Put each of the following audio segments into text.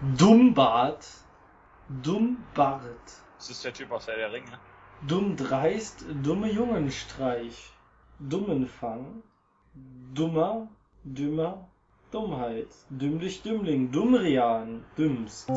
Dummbart, Dummbart, Das ist der Typ aus der Ringe. Dummdreist, dumme Jungenstreich, Dummenfang, Dummer, Dümmer, Dummheit, Dümmlich Dümmling, Dummrian, Dümmst.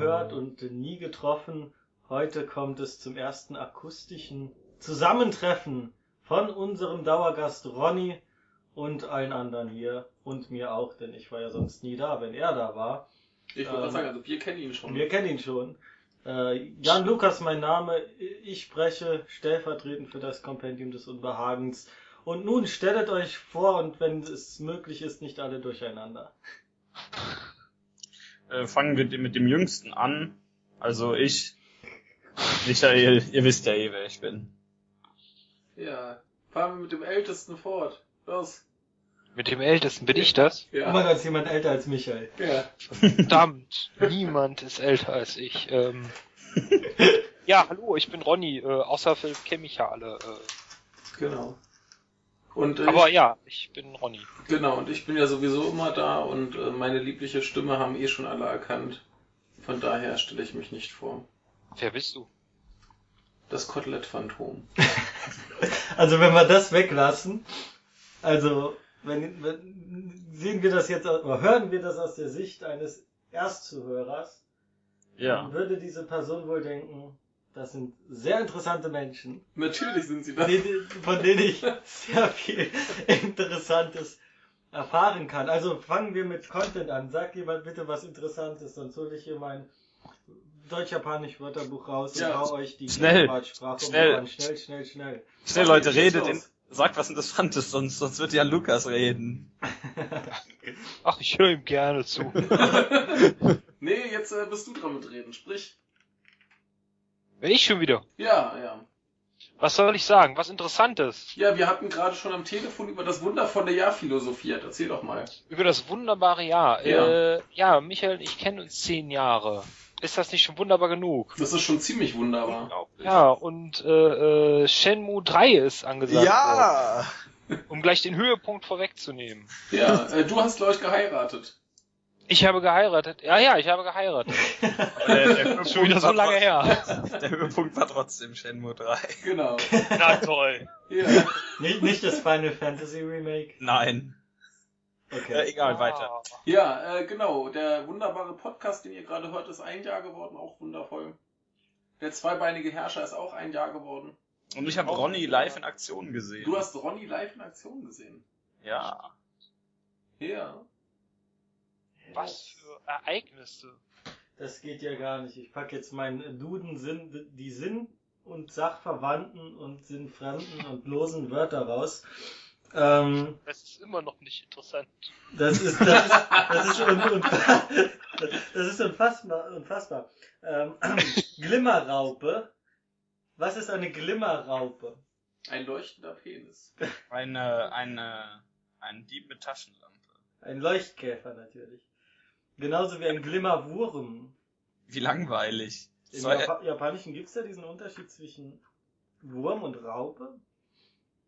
Gehört und nie getroffen. Heute kommt es zum ersten akustischen Zusammentreffen von unserem Dauergast Ronny und allen anderen hier und mir auch, denn ich war ja sonst nie da, wenn er da war. Ich wollte Ähm, sagen, also wir kennen ihn schon. Wir kennen ihn schon. Äh, Jan Lukas, mein Name. Ich spreche stellvertretend für das Kompendium des Unbehagens. Und nun stellt euch vor und wenn es möglich ist, nicht alle durcheinander. Äh, fangen wir mit dem Jüngsten an. Also ich, Michael, ihr wisst ja eh, wer ich bin. Ja, fahren wir mit dem Ältesten fort. Los. Mit dem Ältesten bin ich das? Immer Ja. als jemand älter als Michael. ja. Verdammt, niemand ist älter als ich. Ähm, ja, hallo, ich bin Ronny, äh, außer Philipp kenne mich ja alle. Äh, Genau. Und aber ja, ich bin Ronny. genau, und ich bin ja sowieso immer da und äh, meine liebliche Stimme haben eh schon alle erkannt. Von daher stelle ich mich nicht vor. Wer bist du? Das Kotelett-Phantom. Also wenn wir das weglassen, also wenn, wenn sehen wir das jetzt oder hören wir das aus der Sicht eines Erstzuhörers, Ja. dann würde diese Person wohl denken, das sind sehr interessante Menschen, Natürlich sind sie das. von denen ich sehr viel Interessantes erfahren kann. Also fangen wir mit Content an. Sag jemand bitte was Interessantes, sonst hole ich hier mein Deutsch-Japanisch Wörterbuch raus und Ja, hau euch die schnell, Sprache um schnell. Ohren. Schnell, schnell, schnell. Schnell, Okay, Leute, redet, in, sagt was Interessantes, sonst, sonst wird ja Lukas reden. Ach, ich höre ihm gerne zu. nee, jetzt äh, bist du dran mit reden. Sprich. Bin ich schon wieder? Ja, ja. Was soll ich sagen? Was Interessantes? Ja, wir hatten gerade schon am Telefon über das wundervolle Jahr philosophiert. Erzähl doch mal. Über das wunderbare Jahr. Ja. Äh, ja, Michael ich kennen uns zehn Jahre. Ist das nicht schon wunderbar genug? Das ist schon ziemlich wunderbar. Ja, und äh, äh, Shenmue 3 ist angesagt. Ja! worden, Um gleich den Höhepunkt vorwegzunehmen. Ja, äh, du hast, glaube ich, geheiratet. Ich habe geheiratet. Ja, ja, ich habe geheiratet. Aber der, der schon wieder so lange her. Der Höhepunkt war trotzdem Shenmue 3. Genau. Na toll. Ja. Nicht, nicht das Final Fantasy Remake. Nein. Okay. Ja, egal, weiter. Ja, äh, genau. Der wunderbare Podcast, den ihr gerade hört, ist ein Jahr geworden, auch wundervoll. Der zweibeinige Herrscher ist auch ein Jahr geworden. Und ich habe Ronny live in Aktion gesehen. Du hast Ronny live in Aktion gesehen. Ja. Ja. Was für Ereignisse. Das geht ja gar nicht. Ich pack jetzt meinen Duden Sinn, die Sinn- und Sachverwandten und sinnfremden und losen Wörter raus. Ähm, Das ist immer noch nicht interessant. das ist, das ist, das ist, un, un, das ist unfassbar, unfassbar. Ähm, Glimmerraupe. Was ist eine Glimmerraupe? Ein leuchtender Penis. Eine, eine, ein Dieb mit Taschenlampe. Ein Leuchtkäfer natürlich. Genauso wie ein Glimmerwurm. Wie langweilig. Im Japa Japanischen gibt's da diesen Unterschied zwischen Wurm und Raupe?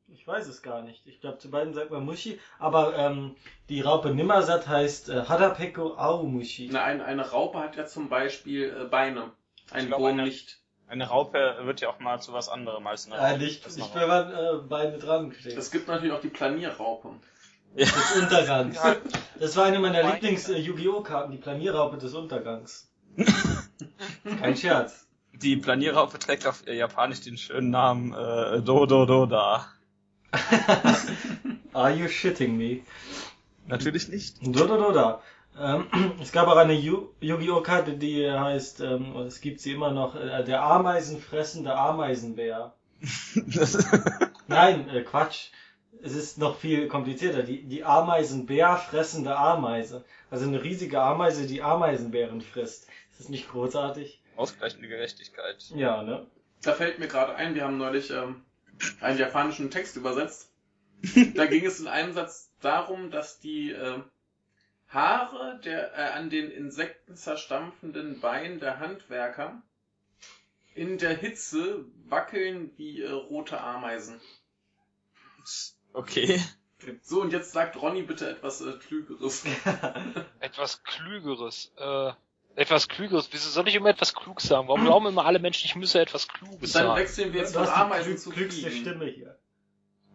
Ich weiß es gar nicht. Ich glaube, zu beiden sagt man Mushi, aber ähm, die Raupe Nimmersatt heißt äh, Hadapeko Aumushi. Na, ein, eine Raupe hat ja zum Beispiel äh, Beine. Ein glaub, Wurm eine- nicht. eine Raupe wird ja auch mal zu was anderem als eine Raupe. nicht, ist nicht eine wenn man äh, Beine dran steht. Es gibt natürlich auch die Planierraupe. Des Untergangs. Das war eine meiner Meine- Lieblings-Yu-Gi-Oh! Karten, die Planierraupe des Untergangs. Kein Scherz. Die Planierraupe trägt auf Japanisch den schönen Namen äh, Do Do Do Da. Are you shitting me? Natürlich nicht. Do, do, do, da. Ähm, es gab auch eine Yu- Yu-Gi-Oh! Karte, die heißt, ähm, es gibt sie immer noch, äh, der Ameisenfressende Ameisenbär. Nein, äh, Quatsch. Es ist noch viel komplizierter. Die, die Ameisenbär fressende Ameise. Also eine riesige Ameise, die Ameisenbären frisst. Ist das nicht großartig? ausgleichende Gerechtigkeit. Ja, ne? Da fällt mir gerade ein, wir haben neulich ähm, einen japanischen Text übersetzt. Da ging es in einem Satz darum, dass die äh, Haare der äh, an den Insekten zerstampfenden Beinen der Handwerker in der Hitze wackeln wie äh, rote Ameisen. Okay. So, und jetzt sagt Ronny bitte etwas äh, Klügeres. Etwas Klügeres. Äh, etwas Klügeres. Wieso soll ich immer etwas klug sagen? Warum glauben immer alle Menschen, ich müsse etwas Kluges Dann sagen? wechseln wir jetzt von Ameisen zu klügste Fliegen. Stimme hier.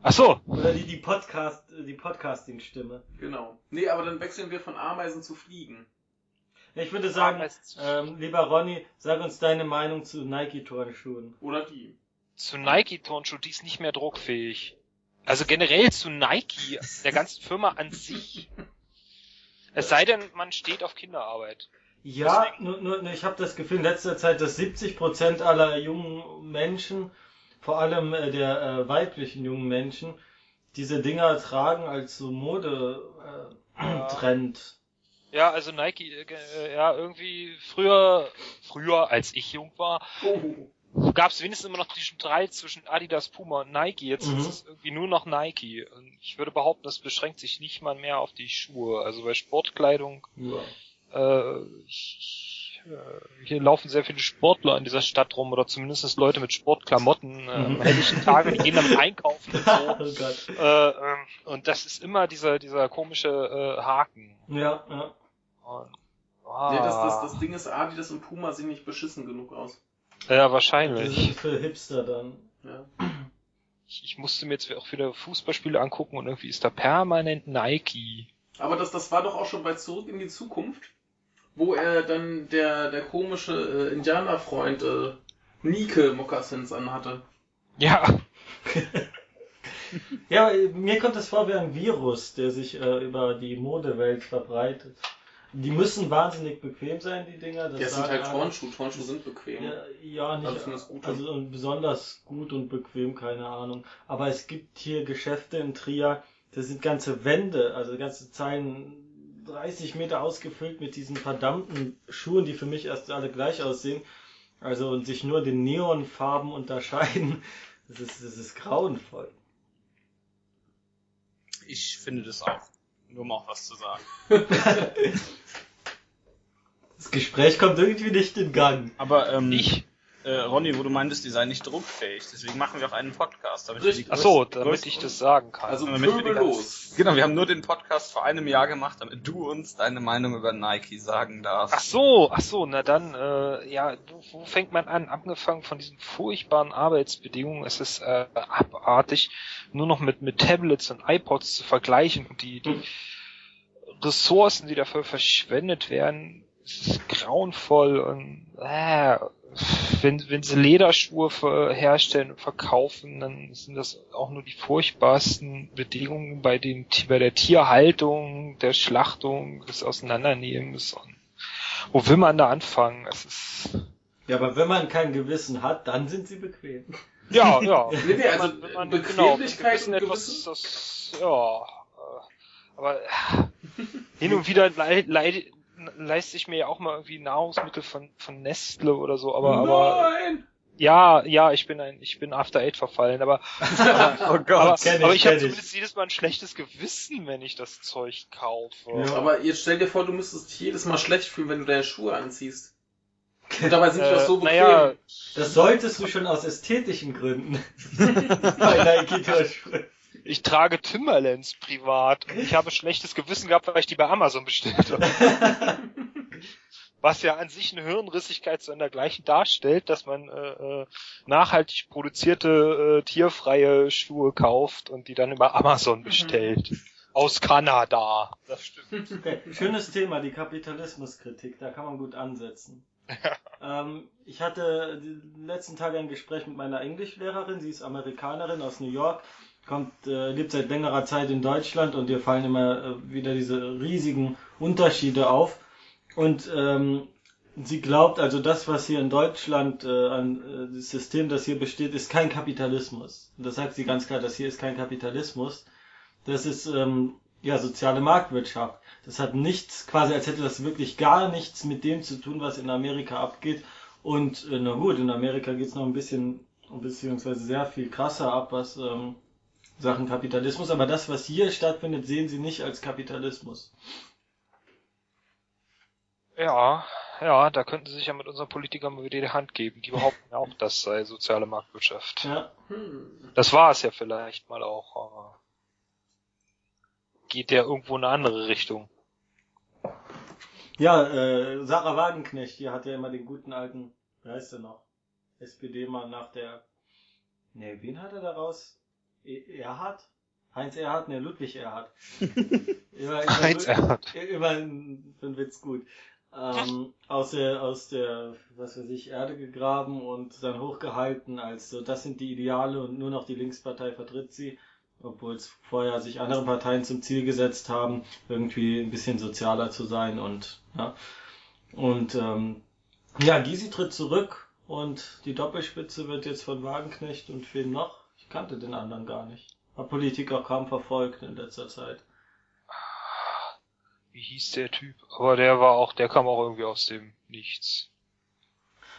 Ach so. Oder die, die Podcast, die Podcasting-Stimme. Genau. Nee, aber dann wechseln wir von Ameisen zu Fliegen. Ich würde sagen, ähm, lieber Ronny, sag uns deine Meinung zu Nike-Turnschuhen. Oder die. Zu Nike Turnschuh, die ist nicht mehr druckfähig. Also generell zu Nike, der ganzen Firma an sich. Es sei denn, man steht auf Kinderarbeit. Ja, nur, nur, nur ich habe das Gefühl in letzter Zeit, dass 70% aller jungen Menschen, vor allem äh, der äh, weiblichen jungen Menschen, diese Dinger tragen als so Mode-Trend. Äh, Ja. Trend. Ja, also Nike, äh, äh, ja, irgendwie früher, früher als ich jung war, Oh. Gab es wenigstens immer noch diesen Streit zwischen Adidas, Puma und Nike. Jetzt Mhm. ist es irgendwie nur noch Nike. Und ich würde behaupten, das beschränkt sich nicht mal mehr auf die Schuhe. Also bei Sportkleidung, Ja. äh, ich, äh, hier laufen sehr viele Sportler in dieser Stadt rum oder zumindest Leute mit Sportklamotten äh, Mhm. am helllichen Tage, die gehen damit einkaufen und so. oh Gott. Äh, ähm, und das ist immer dieser, dieser komische äh, Haken. Ja, ja. Und, ah, Ja, das, das, das Ding ist, Adidas und Puma sehen nicht beschissen genug aus. Ja, Das wahrscheinlich. ist für Hipster dann. Ja. Ich, ich musste mir jetzt auch wieder Fußballspiele angucken und irgendwie ist da permanent Nike. Aber das, das war doch auch schon bei Zurück in die Zukunft, wo er dann der, der komische äh, Indianerfreund äh, Nike Mokassins anhatte. Ja, Ja, mir kommt das vor wie ein Virus, der sich äh, über die Modewelt verbreitet. Die müssen wahnsinnig bequem sein, die Dinger. Das Das sind halt alle. Turnschuhe. Turnschuhe sind bequem. Ja, ja nicht. Also das Gute. Also besonders gut und bequem, keine Ahnung. Aber es gibt hier Geschäfte in Trier, das sind ganze Wände, also ganze Zeilen 30 Meter ausgefüllt mit diesen verdammten Schuhen, die für mich erst alle gleich aussehen. Also und sich nur den Neonfarben unterscheiden. Das ist, das ist grauenvoll. Ich finde das auch. Nur um auch was zu sagen. Das Gespräch kommt irgendwie nicht in Gang. Aber ähm, ich. Äh, Ronny, wo du meintest, die seien nicht druckfähig, deswegen machen wir auch einen Podcast. Damit wir die Richtig. Ach so, damit größten- ich das sagen kann. Also damit wir los. Genau, wir haben nur den Podcast vor einem Jahr gemacht, damit du uns deine Meinung über Nike sagen darfst. Ach so, ach so, na dann, äh, ja, wo, fängt man an? Angefangen von diesen furchtbaren Arbeitsbedingungen, es ist äh, abartig, nur noch mit, mit Tablets und iPods zu vergleichen und die, die Ressourcen, die dafür verschwendet werden, grauenvoll und äh, wenn, wenn sie Lederschuhe ver- herstellen und verkaufen, dann sind das auch nur die furchtbarsten Bedingungen bei den bei der Tierhaltung, der Schlachtung, des Auseinandernehmens und wo will man da anfangen? Es ist Ja, aber wenn man kein Gewissen hat, dann sind sie bequem. ja, ja. Nee, nee, also Wenn man- Bequemlichkeit genau, und etwas, Gewissen. das, ja, äh, aber äh, hin und wieder leid, leid, leiste ich mir ja auch mal irgendwie Nahrungsmittel von, von Nestle oder so, aber, aber, Nein! ja, ja, ich bin ein, ich bin After Eight verfallen, aber, oh Gott. aber, kenn ich, aber ich habe zumindest jedes Mal ein schlechtes Gewissen, wenn ich das Zeug kaufe. Ja. Aber jetzt stell dir vor, du müsstest dich jedes Mal schlecht fühlen, wenn du deine Schuhe anziehst. Und dabei sind die doch so Äh, bequem. naja, Das solltest du schon aus ästhetischen Gründen. Bei Nike-Turnschuhen. Ich trage Timberlands privat und ich habe schlechtes Gewissen gehabt, weil ich die bei Amazon bestellt habe. Was ja an sich eine Hirnrissigkeit so dergleichen darstellt, dass man äh, äh, nachhaltig produzierte äh, tierfreie Schuhe kauft und die dann über Amazon bestellt. Aus Kanada. das stimmt. Schönes Thema, die Kapitalismuskritik, da kann man gut ansetzen. ähm, ich hatte die letzten Tage ein Gespräch mit meiner Englischlehrerin, sie ist Amerikanerin aus New York, kommt, äh, lebt seit längerer Zeit in Deutschland und ihr fallen immer äh, wieder diese riesigen Unterschiede auf. Und ähm, sie glaubt, also das, was hier in Deutschland äh, an äh, das System, das hier besteht, ist kein Kapitalismus. Und das sagt sie ganz klar, das hier ist kein Kapitalismus. Das ist ähm, ja soziale Marktwirtschaft. Das hat nichts, quasi als hätte das wirklich gar nichts mit dem zu tun, was in Amerika abgeht. Und äh, na gut, in Amerika geht's noch ein bisschen, beziehungsweise sehr viel krasser ab, was ähm, Sachen Kapitalismus. Aber das, was hier stattfindet, sehen sie nicht als Kapitalismus. Ja, ja, da könnten sie sich ja mit unseren Politikern mal wieder die Hand geben. Die behaupten ja auch, das sei soziale Marktwirtschaft. Ja. Hm. Das war es ja vielleicht mal auch, aber geht ja irgendwo in eine andere Richtung. Ja, äh, Sarah Wagenknecht, die hat ja immer den guten alten, wie heißt der noch? SPD-Mann nach der, nee, wen hat er daraus? Erhard? Heinz Erhard? Ne, Ludwig Erhard. Immer, immer, Heinz Erhard. Für einen Witz gut. Ähm, aus der, aus der, was weiß ich, Erde gegraben und dann hochgehalten als so, das sind die Ideale und nur noch die Linkspartei vertritt sie. Obwohl es vorher sich andere Parteien zum Ziel gesetzt haben, irgendwie ein bisschen sozialer zu sein und, ja. Und, ähm, ja, Gysi tritt zurück und die Doppelspitze wird jetzt von Wagenknecht und wen noch? Ich kannte den anderen gar nicht. Hab Politik auch kaum verfolgt in letzter Zeit. Wie hieß der Typ? Aber der war auch, der kam auch irgendwie aus dem Nichts.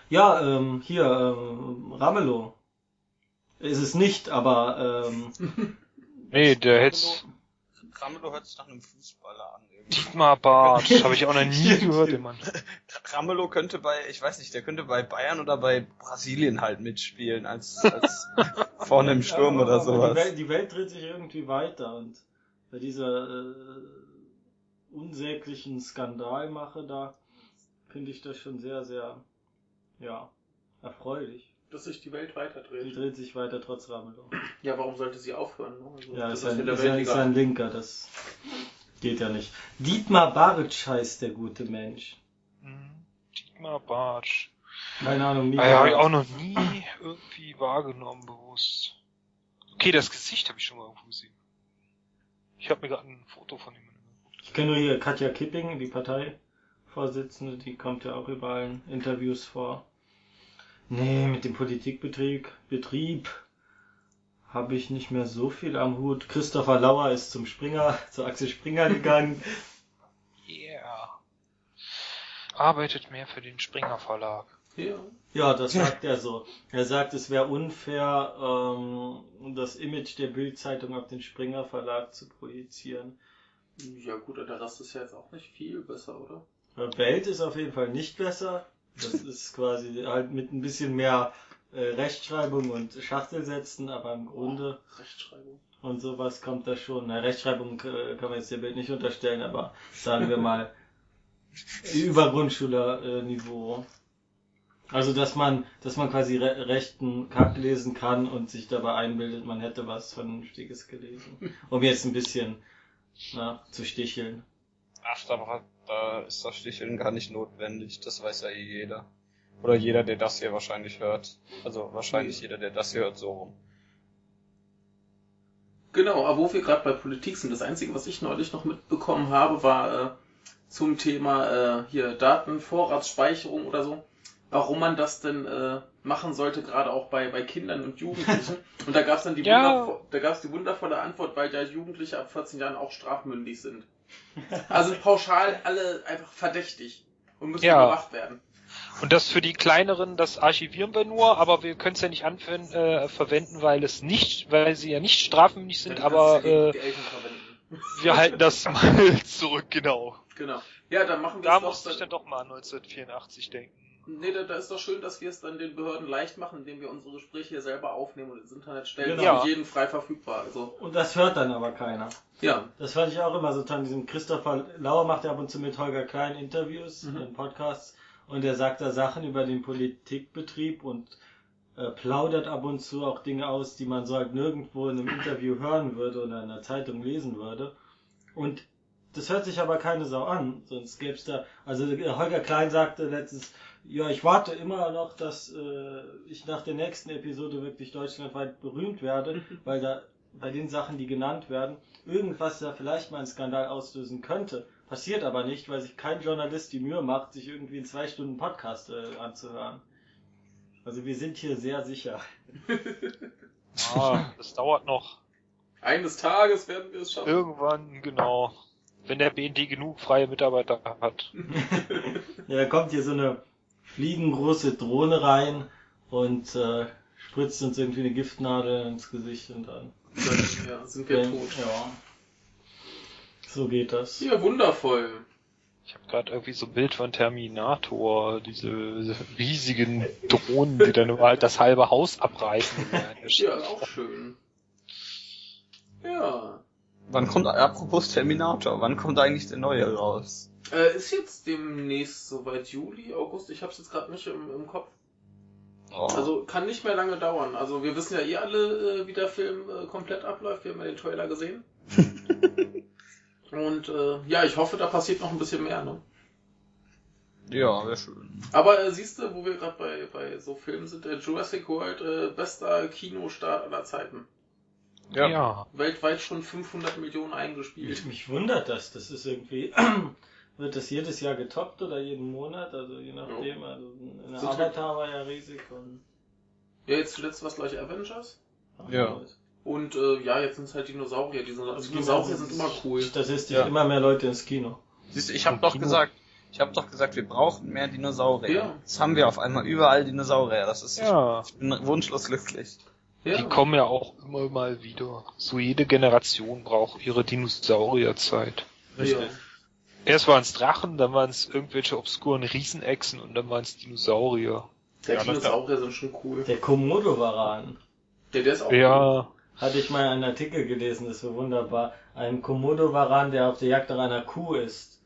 Ja, ähm, hier, ähm, Ramelow. Ist es nicht, aber ähm, Nee, der hätte Ramelow hört sich nach einem Fußballer an. irgendwie. Dietmar Bartsch, habe ich auch noch nie gehört, den Mann. Ramelow könnte bei, ich weiß nicht, der könnte bei Bayern oder bei Brasilien halt mitspielen, als, als vorne im Sturm Ja, oder aber sowas. Die Welt, die Welt dreht sich irgendwie weiter und bei dieser äh, unsäglichen Skandalmache da finde ich das schon sehr, sehr, ja, erfreulich. Dass sich die Welt Die weiterdreht. dreht sich weiter trotz Ramelow. Ja, warum sollte sie aufhören? ne? Also, Ja, das ist ein, ist, ein, ist ein Linker, das geht ja nicht. Dietmar Bartsch heißt der gute Mensch. Mhm. Dietmar Bartsch. Keine Ahnung, nie Ah, ja, habe ich auch noch nie irgendwie wahrgenommen, bewusst. Okay, das Gesicht habe ich schon mal irgendwo gesehen. Ich habe mir gerade ein Foto von ihm angeguckt. Ich kenne nur hier Katja Kipping, die Parteivorsitzende, die kommt ja auch überall in Interviews vor. Nee, mit dem Politikbetrieb Betrieb habe ich nicht mehr so viel am Hut. Christopher Lauer ist zum Springer, zur Axel Springer gegangen. Yeah. Arbeitet mehr für den Springer Verlag. Ja. Ja, das sagt er so. Er sagt, es wäre unfair, ähm, das Image der Bildzeitung auf den Springer Verlag zu projizieren. ja, gut, der Rest ist ja jetzt auch nicht viel besser, oder? Äh, Welt ist auf jeden Fall nicht besser. Das ist quasi halt mit ein bisschen mehr äh, Rechtschreibung und Schachtelsätzen, aber im Grunde Rechtschreibung. und sowas kommt da schon. Na, Rechtschreibung äh, kann man jetzt der Bild nicht unterstellen, aber sagen wir mal über Grundschülerniveau. Also dass man, dass man quasi re rechten Kack lesen kann und sich dabei einbildet, man hätte was Vernünftiges gelesen. Um jetzt ein bisschen na, zu sticheln. Ach, da, da ist das Sticheln gar nicht notwendig, das weiß ja eh jeder. Oder jeder, der das hier wahrscheinlich hört. Also wahrscheinlich jeder, der das hier hört, so rum. Genau, aber wo wir gerade bei Politik sind, das Einzige, was ich neulich noch mitbekommen habe, war äh, zum Thema äh, hier Datenvorratsspeicherung oder so, warum man das denn äh, machen sollte, gerade auch bei, bei Kindern und Jugendlichen. Und da gab es dann die, Ja. wundervo da gab's die wundervolle Antwort, weil ja Jugendliche ab 14 Jahren auch strafmündig sind. Also pauschal alle einfach verdächtig und müssen Ja. überwacht werden. Und das für die kleineren, das archivieren wir nur, aber wir können es ja nicht anwenden, äh, verwenden, weil es nicht, weil sie ja nicht strafmündig sind, aber äh, wir halten das mal zurück, genau. Genau. Ja, dann machen wir Da es doch. musste ich dann doch mal an 1984 denken. Nee, da, da ist doch schön, dass wir es dann den Behörden leicht machen, indem wir unsere Gespräche hier selber aufnehmen und ins Internet stellen. Genau. Ja. Für jeden frei verfügbar. Also, Und das hört dann aber keiner. ja. Das fand ich auch immer so toll. Diesem Christopher Lauer macht ja ab und zu mit Holger Klein Interviews Mhm. in Podcasts und er sagt da Sachen über den Politikbetrieb und äh, plaudert ab und zu auch Dinge aus, die man so halt nirgendwo in einem Interview hören würde oder in einer Zeitung lesen würde. Und das hört sich aber keine Sau an, sonst gäbe es da, also äh, Holger Klein sagte letztens, ja, ich warte immer noch, dass äh, ich nach der nächsten Episode wirklich deutschlandweit berühmt werde, weil da bei den Sachen, die genannt werden, irgendwas da vielleicht mal einen Skandal auslösen könnte. Passiert aber nicht, weil sich kein Journalist die Mühe macht, sich irgendwie in zwei Stunden Podcast äh, anzuhören. Also wir sind hier sehr sicher. Ah, das dauert noch. Eines Tages werden wir es schaffen. Irgendwann, genau. Wenn der BND genug freie Mitarbeiter hat. Ja, da kommt hier so eine fliegengroße Drohne rein und äh, spritzt uns irgendwie eine Giftnadel ins Gesicht und dann. ja, sind wir tot. Ja. So geht das. Ja, wundervoll. Ich habe gerade irgendwie so ein Bild von Terminator, diese, diese riesigen Drohnen, die dann überall das halbe Haus abreißen. Ja, auch schön. Ja. Wann kommt, apropos Terminator, wann kommt eigentlich der neue raus? Äh, ist jetzt demnächst soweit Juli, August? Ich hab's jetzt gerade nicht im, im Kopf. Oh. Also kann nicht mehr lange dauern. Also wir wissen ja eh alle, äh, wie der Film äh, komplett abläuft. Wir haben ja den Trailer gesehen. Und äh, ja, ich hoffe, da passiert noch ein bisschen mehr. Ne? ja, wäre schön. Aber äh, siehst du, wo wir gerade bei, bei so Filmen sind, der Jurassic World äh, bester Kinostart aller Zeiten. Ja. ja. Weltweit schon 500 Millionen eingespielt. Mich wundert das. Das ist irgendwie. Wird das jedes Jahr getoppt oder jeden Monat? Also je nachdem. Also in der Avatar war ja riesig und. Ja, jetzt zuletzt was gleich Avengers. Ja. Und äh, ja, jetzt sind es halt Dinosaurier. Die Dino- Also Dinosaurier sind immer cool. Statistisch Ja. immer mehr Leute ins Kino. Siehst du, ich habe doch Kino. gesagt, ich habe doch gesagt, wir brauchen mehr Dinosaurier. Ja. Jetzt haben wir auf einmal überall Dinosaurier. Das ist, Ja. ich bin wunschlos glücklich. Ja. Die kommen ja auch immer mal wieder. So jede Generation braucht ihre Dinosaurierzeit. Ja. Erst waren es Drachen, dann waren es irgendwelche obskuren Riesenechsen und dann waren es Dinosaurier. Der Ja, Dinosaurier sind schon cool. Der Komodo-Varan. Der, der ist auch cool. Ja, Hatte ich mal einen Artikel gelesen, das ist so wunderbar. Ein Komodo-Varan, der auf der Jagd nach einer Kuh ist.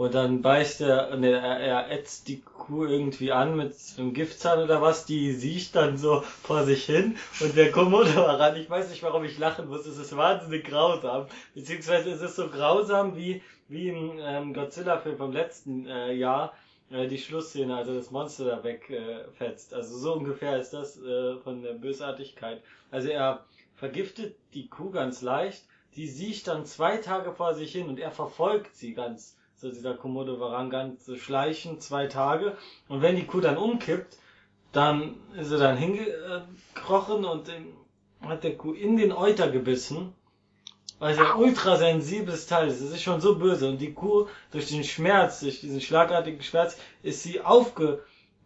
Und dann beißt er, ne, er, er ätzt die Kuh irgendwie an mit einem Giftzahn oder was, die siecht dann so vor sich hin. Und der Komodo-Varan, ich weiß nicht, warum ich lachen muss, es ist wahnsinnig grausam. Beziehungsweise es ist so grausam wie, wie im ähm, Godzilla-Film vom letzten äh, Jahr, äh, die Schlussszene, also das Monster da wegfetzt. Äh, also so ungefähr ist das äh, von der Bösartigkeit. Also er vergiftet die Kuh ganz leicht, die sieht dann zwei Tage vor sich hin und er verfolgt sie ganz, so dieser Komodo Varan ganz so schleichend zwei Tage und wenn die Kuh dann umkippt, dann ist sie dann hingekrochen und ähm, hat der Kuh in den Euter gebissen. Also ein ultrasensibles Teil ist. Es ist schon so böse. Und die Kuh, durch den Schmerz, durch diesen schlagartigen Schmerz, ist sie aufge,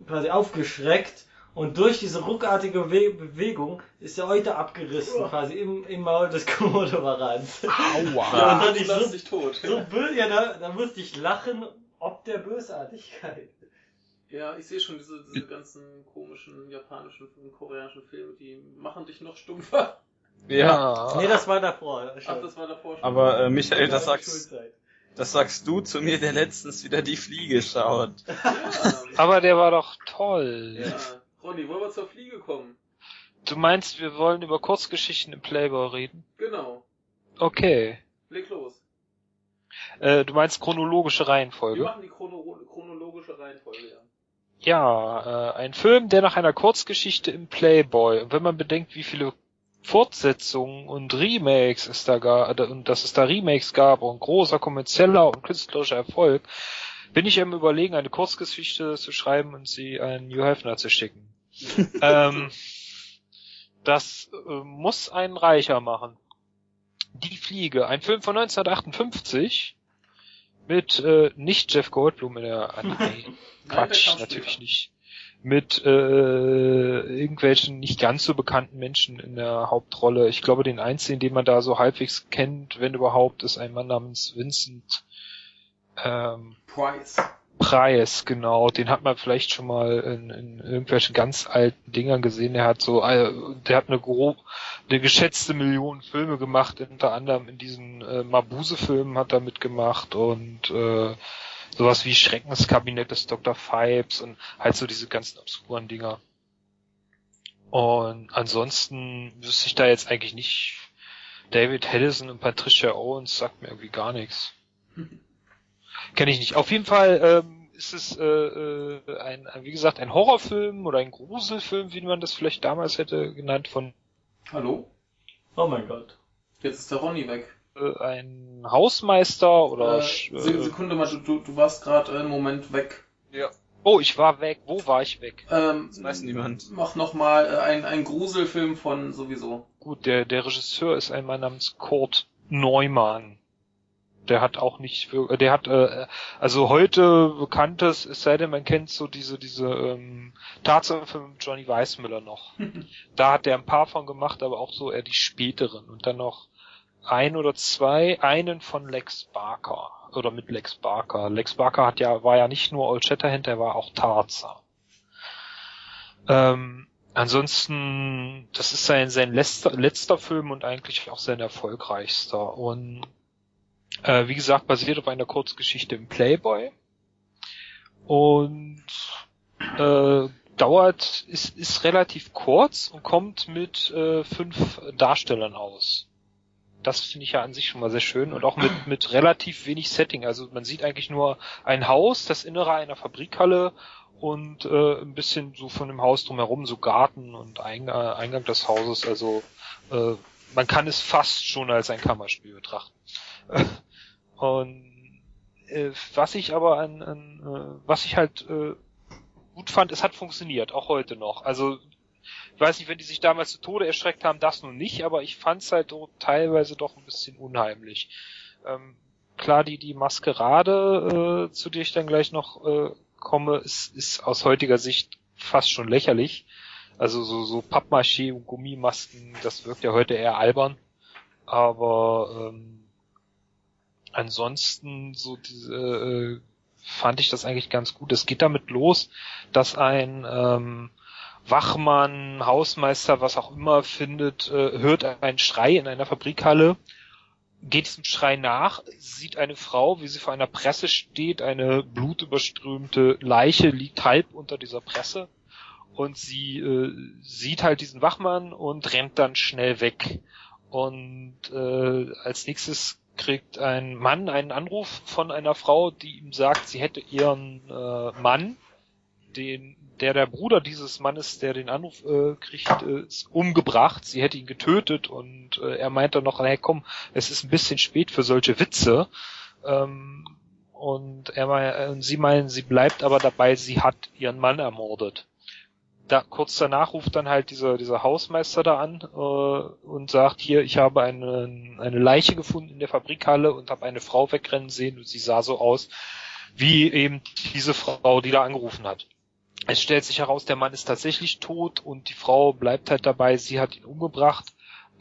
quasi aufgeschreckt. Und durch diese ruckartige We Bewegung ist der Euter abgerissen, quasi im, im Maul des Komodo-Varans. aua. Ja, dann du ich so, dich tot. so böse, ja, da, da musste ich lachen, ob der Bösartigkeit. Ja, ich sehe schon diese, diese ganzen komischen japanischen und koreanischen Filme, die machen dich noch stumpfer. Ja. Nee, das war davor. Ach, das war davor schon. Aber äh, Michael, das sagst, Schulzeit. das sagst du zu mir, der letztens wieder die Fliege schaut. ja, Aber der war doch toll. ja. Ronny, wollen wir zur Fliege kommen? Du meinst, wir wollen über Kurzgeschichten im Playboy reden? Genau. Okay. Leg los. Äh, du meinst chronologische Wir Reihenfolge? machen die chrono chronologische Reihenfolge, ja. Ja, äh, ein Film, der nach einer Kurzgeschichte im Playboy, und wenn man bedenkt, wie viele Fortsetzungen und Remakes es da gab, und dass es da Remakes gab und großer kommerzieller und künstlerischer Erfolg, bin ich am überlegen, eine Kurzgeschichte zu schreiben und sie an Hugh Hefner zu schicken. ähm, das äh, muss einen reicher machen. Die Fliege, ein Film von 1958 mit äh, nicht Jeff Goldblum in der Anime. der Quatsch, natürlich nicht. Mit äh, irgendwelchen nicht ganz so bekannten Menschen in der Hauptrolle. Ich glaube, den einzigen, den man da so halbwegs kennt, wenn überhaupt, ist ein Mann namens Vincent ähm, Price. Price, genau. Den hat man vielleicht schon mal in, in irgendwelchen ganz alten Dingern gesehen. Der hat so, äh, der hat eine grob, eine geschätzte Million Filme gemacht, unter anderem in diesen äh, Mabuse-Filmen hat er mitgemacht und äh, sowas wie Schreckenskabinett des Dr. Fipes und halt so diese ganzen obskuren Dinger. Und ansonsten wüsste ich da jetzt eigentlich nicht. David Hedison und Patricia Owens sagt mir irgendwie gar nichts. Kenne ich nicht. Auf jeden Fall ähm, ist es äh, äh, ein, wie gesagt, ein Horrorfilm oder ein Gruselfilm, wie man das vielleicht damals hätte genannt, von Hallo? Oh mein Gott. Jetzt ist der Ronny weg. äh, ein Hausmeister oder Äh, äh, Sekunde mal, du, du, du warst gerade einen Moment weg. Ja, Oh, ich war weg. Wo war ich weg? Ähm, das weiß niemand. Mach nochmal äh, ein, ein Gruselfilm von sowieso. Gut, der, der Regisseur ist ein Mann namens Kurt Neumann. Der hat auch nicht, wir- der hat, äh, also heute bekanntes, es sei denn, man kennt so diese, diese ähm, Tatsache mit Johnny Weissmüller noch. da hat der ein paar von gemacht, aber auch so eher die späteren und dann noch ein oder zwei, einen von Lex Barker oder mit Lex Barker. Lex Barker hat ja war ja nicht nur Old Shatterhand, er war auch Tarzan. Ähm, ansonsten, das ist sein sein letzter letzter Film und eigentlich auch sein erfolgreichster und äh, wie gesagt basiert auf einer Kurzgeschichte im Playboy und äh, dauert, ist, ist relativ kurz und kommt mit äh, fünf Darstellern aus. Das finde ich ja an sich schon mal sehr schön und auch mit, mit relativ wenig Setting. Also man sieht eigentlich nur ein Haus, das Innere einer Fabrikhalle und äh, ein bisschen so von dem Haus drumherum, so Garten und Eingang, Eingang des Hauses. Also äh, man kann es fast schon als ein Kammerspiel betrachten. und äh, was ich aber an, an äh, was ich halt äh, gut fand, es hat funktioniert, auch heute noch. Also ich weiß nicht, wenn die sich damals zu Tode erschreckt haben, das nun nicht, aber ich fand es halt teilweise doch ein bisschen unheimlich. Ähm, klar, die, die Maskerade, äh, zu der ich dann gleich noch äh, komme, ist, ist aus heutiger Sicht fast schon lächerlich. Also so, so Pappmaché und Gummimasken, das wirkt ja heute eher albern. Aber ähm, ansonsten so diese äh, fand ich das eigentlich ganz gut. Es geht damit los, dass ein ähm, Wachmann, Hausmeister, was auch immer findet, äh, hört einen Schrei in einer Fabrikhalle, geht diesem Schrei nach, sieht eine Frau, wie sie vor einer Presse steht, eine blutüberströmte Leiche liegt halb unter dieser Presse und sie äh, sieht halt diesen Wachmann und rennt dann schnell weg. Und äh, als nächstes kriegt ein Mann einen Anruf von einer Frau, die ihm sagt, sie hätte ihren äh, Mann, den der der Bruder dieses Mannes, der den Anruf äh, kriegt, äh, umgebracht. Sie hätte ihn getötet und äh, er meinte noch, hey komm, es ist ein bisschen spät für solche Witze. Ähm, und er und sie meinen, sie bleibt aber dabei, sie hat ihren Mann ermordet. Da, kurz danach ruft dann halt dieser, dieser Hausmeister da an äh, und sagt, hier, ich habe eine, eine Leiche gefunden in der Fabrikhalle und habe eine Frau wegrennen sehen und sie sah so aus, wie eben diese Frau, die da angerufen hat es stellt sich heraus, der Mann ist tatsächlich tot und die Frau bleibt halt dabei, sie hat ihn umgebracht.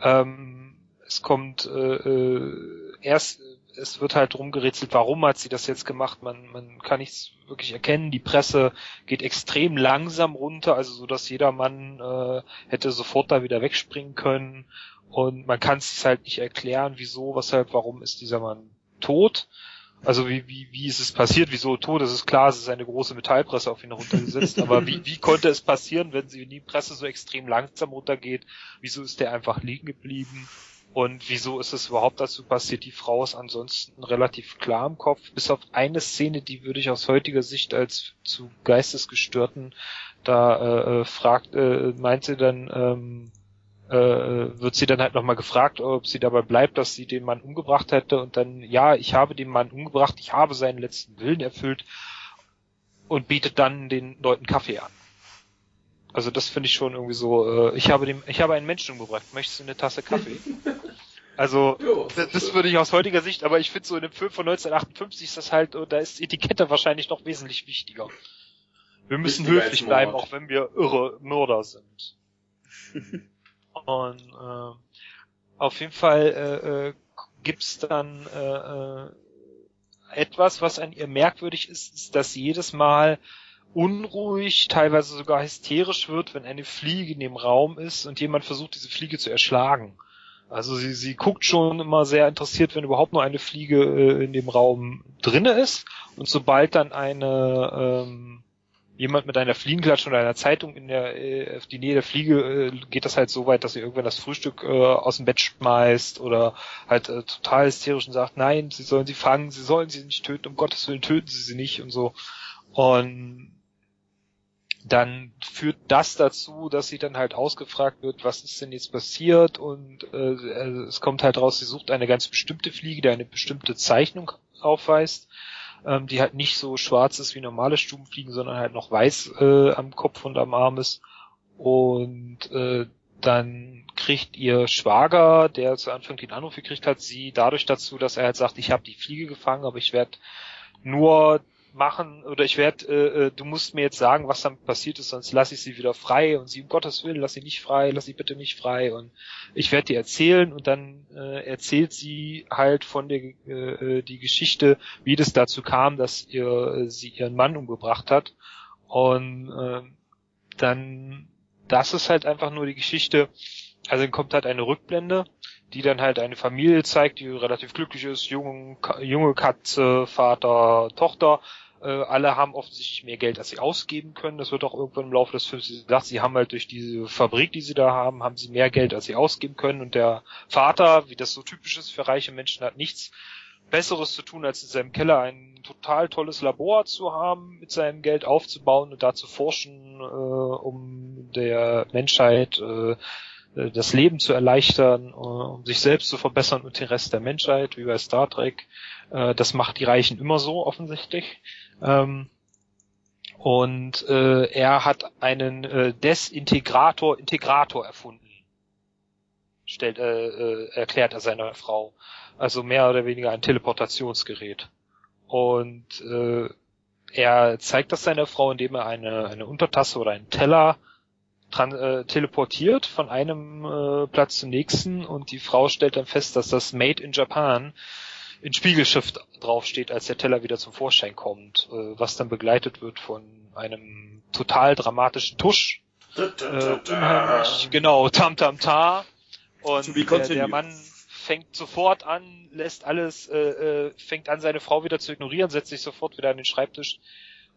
Ähm, es kommt äh, äh, erst, es wird halt drum gerätselt, warum hat sie das jetzt gemacht? Man, man kann nichts wirklich erkennen. Die Presse geht extrem langsam runter, also so, dass jeder Mann äh, hätte sofort da wieder wegspringen können. Und man kann es halt nicht erklären, wieso, weshalb, warum ist dieser Mann tot. Also wie, wie, wie ist es passiert, wieso tot? Es ist klar, es ist eine große Metallpresse auf ihn heruntergesetzt, aber wie, wie konnte es passieren, wenn sie die Presse so extrem langsam runtergeht? Wieso ist der einfach liegen geblieben? Und wieso ist es überhaupt dazu passiert? Die Frau ist ansonsten relativ klar im Kopf, bis auf eine Szene, die würde ich aus heutiger Sicht als zu geistesgestörten da äh, äh fragt, äh, meint sie dann, ähm, äh, wird sie dann halt nochmal gefragt, ob sie dabei bleibt, dass sie den Mann umgebracht hätte und dann, ja, ich habe den Mann umgebracht, ich habe seinen letzten Willen erfüllt und bietet dann den Leuten Kaffee an. Also das finde ich schon irgendwie so, äh, ich habe dem, ich habe einen Menschen umgebracht, möchtest du eine Tasse Kaffee? Also, jo, das, das würde ich aus heutiger Sicht, aber ich finde so in dem Film von 1958 ist das halt, da ist Etikette wahrscheinlich noch wesentlich wichtiger. Wir müssen Wichtiger höflich bleiben, auch wenn wir irre Mörder sind. Und äh, auf jeden Fall äh, äh, gibt's dann äh, äh, etwas, was an ihr merkwürdig ist, ist, dass jedes Mal unruhig, teilweise sogar hysterisch wird, wenn eine Fliege in dem Raum ist und jemand versucht, diese Fliege zu erschlagen. Also sie, sie guckt schon immer sehr interessiert, wenn überhaupt nur eine Fliege äh, in dem Raum drinne ist. Und sobald dann eine ähm, jemand mit einer Fliegenklatsche oder einer Zeitung in der äh, auf die Nähe der Fliege äh, geht das halt so weit, dass sie irgendwann das Frühstück äh, aus dem Bett schmeißt oder halt äh, total hysterisch und sagt, nein, sie sollen sie fangen, sie sollen sie nicht töten, um Gottes Willen töten sie sie nicht und so. Und dann führt das dazu, dass sie dann halt ausgefragt wird, was ist denn jetzt passiert und äh, es kommt halt raus, sie sucht eine ganz bestimmte Fliege, die eine bestimmte Zeichnung aufweist ähm, die halt nicht so schwarz ist wie normale Stubenfliegen, sondern halt noch weiß äh, am Kopf und am Arm ist. Und äh, dann kriegt ihr Schwager, der zu Anfang den Anruf gekriegt hat, sie dadurch dazu, dass er halt sagt, ich habe die Fliege gefangen, aber ich werde nur machen oder ich werde, äh, äh, du musst mir jetzt sagen, was damit passiert ist, sonst lasse ich sie wieder frei und sie um Gottes Willen, lass sie nicht frei, lass sie bitte nicht frei und ich werde dir erzählen und dann äh, erzählt sie halt von der äh, die Geschichte, wie das dazu kam, dass ihr sie ihren Mann umgebracht hat und äh, dann das ist halt einfach nur die Geschichte. Also dann kommt halt eine Rückblende die dann halt eine Familie zeigt, die relativ glücklich ist, junge, junge Katze, Vater, Tochter. Äh, alle haben offensichtlich mehr Geld, als sie ausgeben können. Das wird auch irgendwann im Laufe des Films gesagt. Sie haben halt durch diese Fabrik, die sie da haben, haben sie mehr Geld, als sie ausgeben können. Und der Vater, wie das so typisch ist für reiche Menschen, hat nichts Besseres zu tun, als in seinem Keller ein total tolles Labor zu haben, mit seinem Geld aufzubauen und da zu forschen, äh, um der Menschheit äh, äh, das Leben zu erleichtern, äh, um sich selbst zu verbessern und den Rest der Menschheit, wie bei Star Trek. Äh, das macht die Reichen immer so offensichtlich. Ähm, und er hat einen Desintegrator Integrator erfunden. Stellt, erklärt er seiner Frau. Also mehr oder weniger ein Teleportationsgerät. Und er zeigt das seiner Frau, indem er eine, eine Untertasse oder einen Teller äh, teleportiert von einem äh, Platz zum nächsten und die Frau stellt dann fest, dass das Made in Japan in Spiegelschrift draufsteht, als der Teller wieder zum Vorschein kommt, äh, was dann begleitet wird von einem total dramatischen Tusch. Äh, unheimlich, genau, Tam Tam Ta. Und der, der Mann fängt sofort an, lässt alles, äh, äh, fängt an, seine Frau wieder zu ignorieren, setzt sich sofort wieder an den Schreibtisch,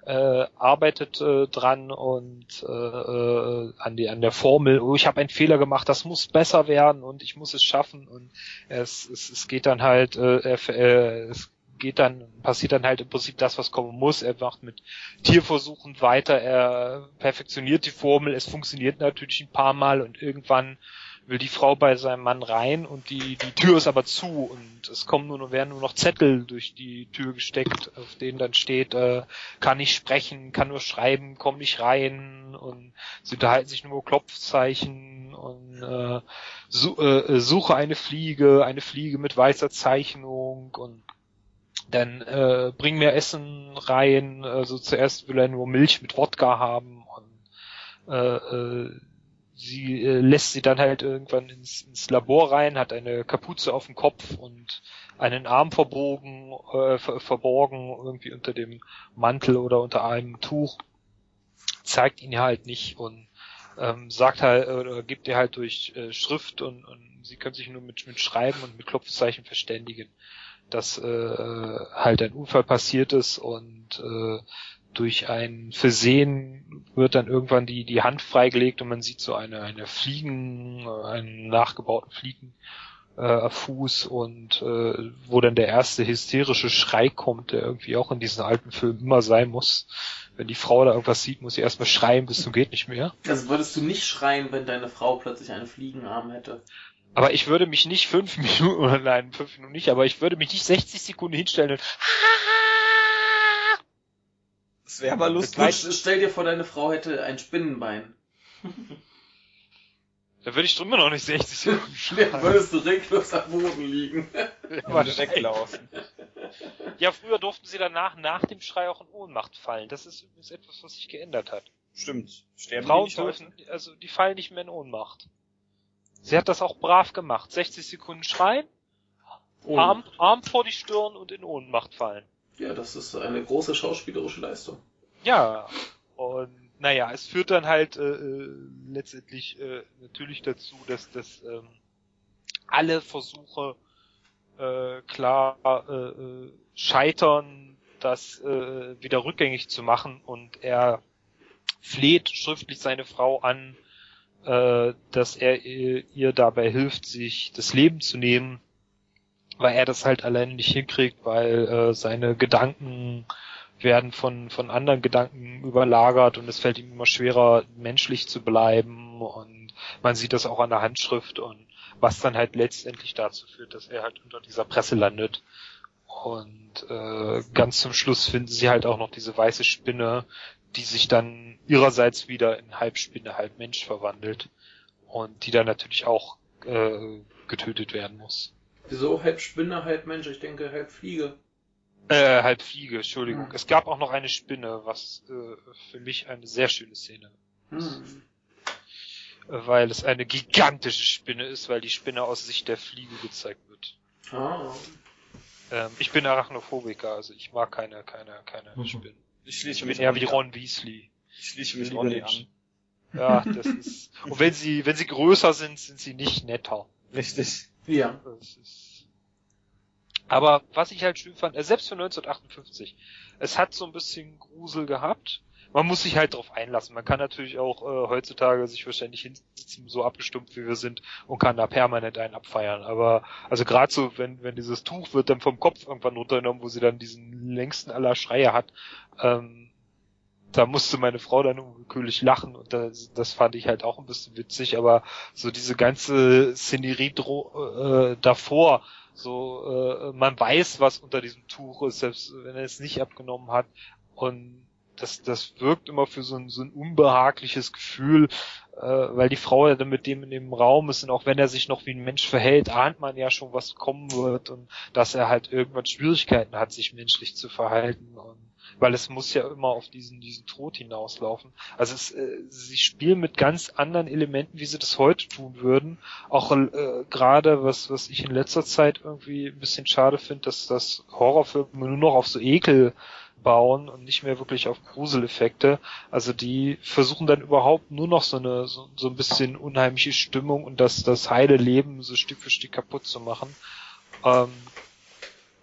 äh, arbeitet äh, dran und äh, äh, an, die, an der Formel, oh, ich habe einen Fehler gemacht, das muss besser werden und ich muss es schaffen und es, es, es geht dann halt, äh, äh, es geht dann, passiert dann halt im Prinzip das, was kommen muss. Er macht mit Tierversuchen weiter, er perfektioniert die Formel, es funktioniert natürlich ein paar Mal und irgendwann will die Frau bei seinem Mann rein und die, die Tür ist aber zu und es kommen nur, werden nur noch Zettel durch die Tür gesteckt, auf denen dann steht, äh, kann nicht sprechen, kann nur schreiben, komm nicht rein und sie unterhalten sich nur Klopfzeichen und äh, su äh, suche eine Fliege, eine Fliege mit weißer Zeichnung und dann äh, bring mir Essen rein, also zuerst will er nur Milch mit Wodka haben und äh, äh, sie äh, lässt sie dann halt irgendwann ins, ins Labor rein, hat eine Kapuze auf dem Kopf und einen Arm verbogen, äh, ver verborgen irgendwie unter dem Mantel oder unter einem Tuch, zeigt ihn halt nicht und ähm, sagt halt oder gibt ihr halt durch äh, Schrift und, und sie können sich nur mit, mit Schreiben und mit Klopfzeichen verständigen, dass äh, halt ein Unfall passiert ist und äh, durch ein Versehen wird dann irgendwann die, die Hand freigelegt und man sieht so eine, eine Fliegen, einen nachgebauten Fliegen äh, Fuß und äh, wo dann der erste hysterische Schrei kommt, der irgendwie auch in diesen alten Filmen immer sein muss. Wenn die Frau da irgendwas sieht, muss sie erstmal schreien, bis zum geht nicht mehr. Also würdest du nicht schreien, wenn deine Frau plötzlich einen Fliegenarm hätte? Aber ich würde mich nicht fünf Minuten, nein, fünf Minuten nicht, aber ich würde mich nicht 60 Sekunden hinstellen und das wäre aber lustig. Stell dir vor, deine Frau hätte ein Spinnenbein. Da würde ich drüber noch nicht 60 Sekunden Ja, würdest du reglos am Boden liegen. Immer weglaufen. Ja, früher durften sie danach nach dem Schrei auch in Ohnmacht fallen. Das ist übrigens etwas, was sich geändert hat. Stimmt. Sterben Frauen die dürfen, also die fallen nicht mehr in Ohnmacht. Sie hat das auch brav gemacht. 60 Sekunden schreien, Arm, Arm vor die Stirn und in Ohnmacht fallen. Ja, das ist eine große schauspielerische Leistung. Ja, und naja, es führt dann halt äh, äh, letztendlich äh, natürlich dazu, dass dass ähm, alle Versuche äh, klar äh, äh, scheitern, das äh, wieder rückgängig zu machen und er fleht schriftlich seine Frau an, äh, dass er ihr dabei hilft, sich das Leben zu nehmen weil er das halt alleine nicht hinkriegt, weil äh, seine Gedanken werden von, von anderen Gedanken überlagert und es fällt ihm immer schwerer, menschlich zu bleiben und man sieht das auch an der Handschrift und was dann halt letztendlich dazu führt, dass er halt unter dieser Presse landet. Und äh, ganz zum Schluss finden sie halt auch noch diese weiße Spinne, die sich dann ihrerseits wieder in halb Spinne, halb Mensch verwandelt und die dann natürlich auch äh, getötet werden muss. Wieso halb Spinne, halb Mensch? Ich denke halb Fliege. Äh, halb Fliege, Entschuldigung. Hm. Es gab auch noch eine Spinne, was äh, für mich eine sehr schöne Szene Hm. weil es eine gigantische Spinne ist, weil die Spinne aus Sicht der Fliege gezeigt wird. Ah. Ähm, ich bin Arachnophobiker, also ich mag keine, keine, keine Mhm. Spinnen. Ich schließe Ich bin mich eher auch wie Ron Weasley. Ich schließe mich an. Ja, das ist. Und wenn sie, wenn sie größer sind, sind sie nicht netter. Richtig. Ja. Das ist. Aber was ich halt schön fand, äh, selbst für 1958, es hat so ein bisschen Grusel gehabt. Man muss sich halt darauf einlassen. Man kann natürlich auch äh, heutzutage sich wahrscheinlich hinsitzen, so abgestumpft wie wir sind, und kann da permanent einen abfeiern. Aber also gerade so, wenn wenn dieses Tuch wird dann vom Kopf irgendwann runtergenommen, wo sie dann diesen längsten aller Schreie hat, ähm, da musste meine Frau dann unwillkürlich lachen und das, das fand ich halt auch ein bisschen witzig, aber so diese ganze Szenerie dro- äh, davor, so äh, man weiß, was unter diesem Tuch ist, selbst wenn er es nicht abgenommen hat und das, das wirkt immer für so ein, so ein unbehagliches Gefühl, äh, weil die Frau ja dann mit dem in dem Raum ist und auch wenn er sich noch wie ein Mensch verhält, ahnt man ja schon, was kommen wird und dass er halt irgendwann Schwierigkeiten hat, sich menschlich zu verhalten und weil es muss ja immer auf diesen diesen Tod hinauslaufen. Also es, äh, sie spielen mit ganz anderen Elementen, wie sie das heute tun würden. Auch äh, gerade was was ich in letzter Zeit irgendwie ein bisschen schade finde, dass das Horrorfilme nur noch auf so Ekel bauen und nicht mehr wirklich auf Gruseleffekte. Also die versuchen dann überhaupt nur noch so eine so, so ein bisschen unheimliche Stimmung und das das heile Leben so Stück für Stück kaputt zu machen. Ähm,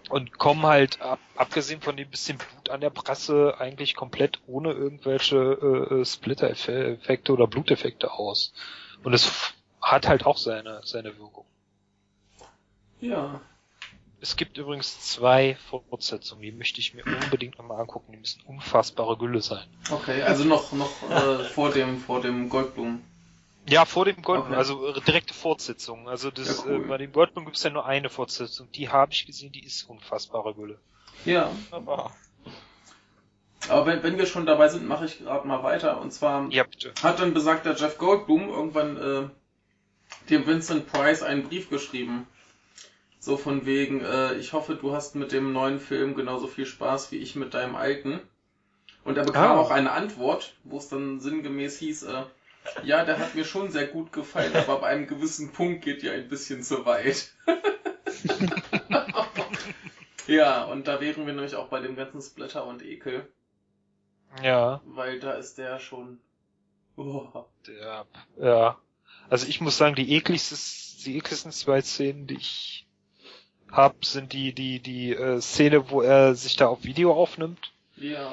und kommen halt, ab, abgesehen von dem bisschen Blut an der Presse, eigentlich komplett ohne irgendwelche äh, äh, Splitter-Effekte oder Bluteffekte aus. Und es hat halt auch seine, seine Wirkung. Ja. Es gibt übrigens zwei Fortsetzungen, die möchte ich mir unbedingt nochmal angucken. Die müssen unfassbare Gülle sein. Okay, also noch, noch äh, vor dem, vor dem Goldblum. Ja, vor dem Goldblum, Okay. also äh, direkte Fortsetzung. Also das, Ja, cool. äh, bei dem Goldblum gibt es ja nur eine Fortsetzung. Die habe ich gesehen, die ist unfassbare Gülle. Ja. Aber Aber wenn, wenn wir schon dabei sind, mache ich gerade mal weiter. Und zwar Ja, bitte. hat dann besagter Jeff Goldblum irgendwann äh, dem Vincent Price einen Brief geschrieben. So von wegen, äh, ich hoffe, du hast mit dem neuen Film genauso viel Spaß wie ich mit deinem alten. Und er bekam Ah. auch eine Antwort, wo es dann sinngemäß hieß, äh, ja, der hat mir schon sehr gut gefallen, aber bei einem gewissen Punkt geht ja ein bisschen zu weit. ja, und da wären wir nämlich auch bei dem ganzen Splatter und Ekel, Ja. weil da ist der schon. Oh. Der, ja. Also ich muss sagen, die ekligsten, die ekligsten zwei Szenen, die ich hab, sind die, die, die äh, Szene, wo er sich da auf Video aufnimmt. Ja.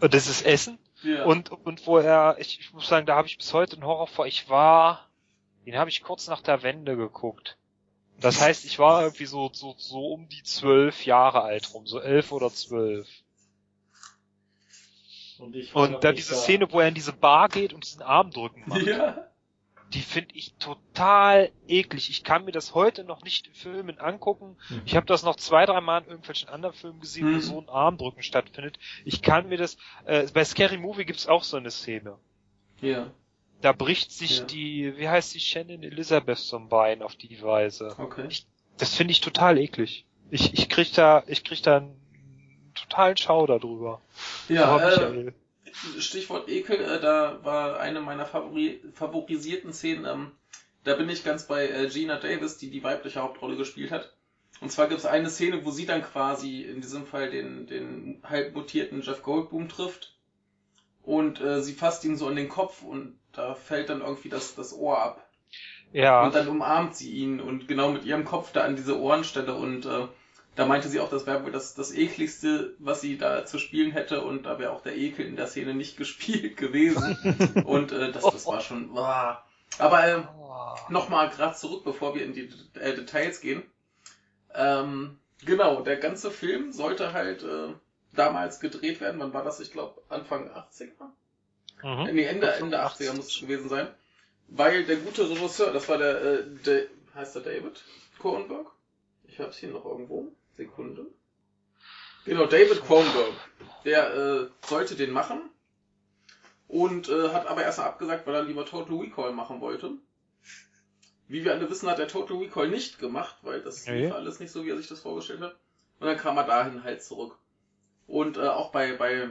Und das ist Essen. Ja. Und, und wo er, ich, ich muss sagen, da habe ich bis heute einen Horror vor. Ich war, den habe ich kurz nach der Wende geguckt. Das heißt, ich war irgendwie so, so, so um die zwölf Jahre alt rum, so elf oder zwölf. Und, ich Und da diese da. Szene, wo er in diese Bar geht und diesen Arm drücken macht. ja. Die finde ich total eklig. Ich kann mir das heute noch nicht in Filmen angucken. Mhm. Ich habe das noch zwei, drei Mal in irgendwelchen anderen Filmen gesehen, Mhm. wo so ein Armdrücken stattfindet. Ich kann mir das, äh, bei Scary Movie gibt's auch so eine Szene. Ja. Da bricht sich Ja. die, wie heißt die Shannon Elizabeth zum Bein auf die Weise. Okay. Das finde ich total eklig. Ich, ich krieg da, ich krieg da einen totalen Schauder drüber. Ja, äh, Stichwort Ekel, äh, da war eine meiner Favori favorisierten Szenen, ähm, da bin ich ganz bei äh, Gina Davis, die die weibliche Hauptrolle gespielt hat. Und zwar gibt es eine Szene, wo sie dann quasi in diesem Fall den, den halb mutierten Jeff Goldblum trifft. Und äh, sie fasst ihn so an den Kopf und da fällt dann irgendwie das, das Ohr ab. ja, Und dann umarmt sie ihn und genau mit ihrem Kopf da an diese Ohrenstelle und äh, da meinte sie auch, das wäre wohl das, das ekligste, was sie da zu spielen hätte und da wäre auch der Ekel in der Szene nicht gespielt gewesen. und äh, das, das war schon. Wow. Aber äh, nochmal gerade zurück, bevor wir in die äh, Details gehen. Ähm, genau, der ganze Film sollte halt äh, damals gedreht werden. Wann war das? Ich glaube Anfang 80er? mhm. Nee, Ende, Ende 80er muss es gewesen sein. Weil der gute Regisseur, das war der, äh, der heißt der David Cronenberg? Ich hab's hier noch irgendwo. Sekunde. Genau, David Cronenberg. Der äh, sollte den machen. Und äh, hat aber erst abgesagt, weil er lieber Total Recall machen wollte. Wie wir alle wissen, hat er Total Recall nicht gemacht, weil das Nee. lief alles nicht so, wie er sich das vorgestellt hat. Und dann kam er dahin halt zurück. Und äh, auch bei, bei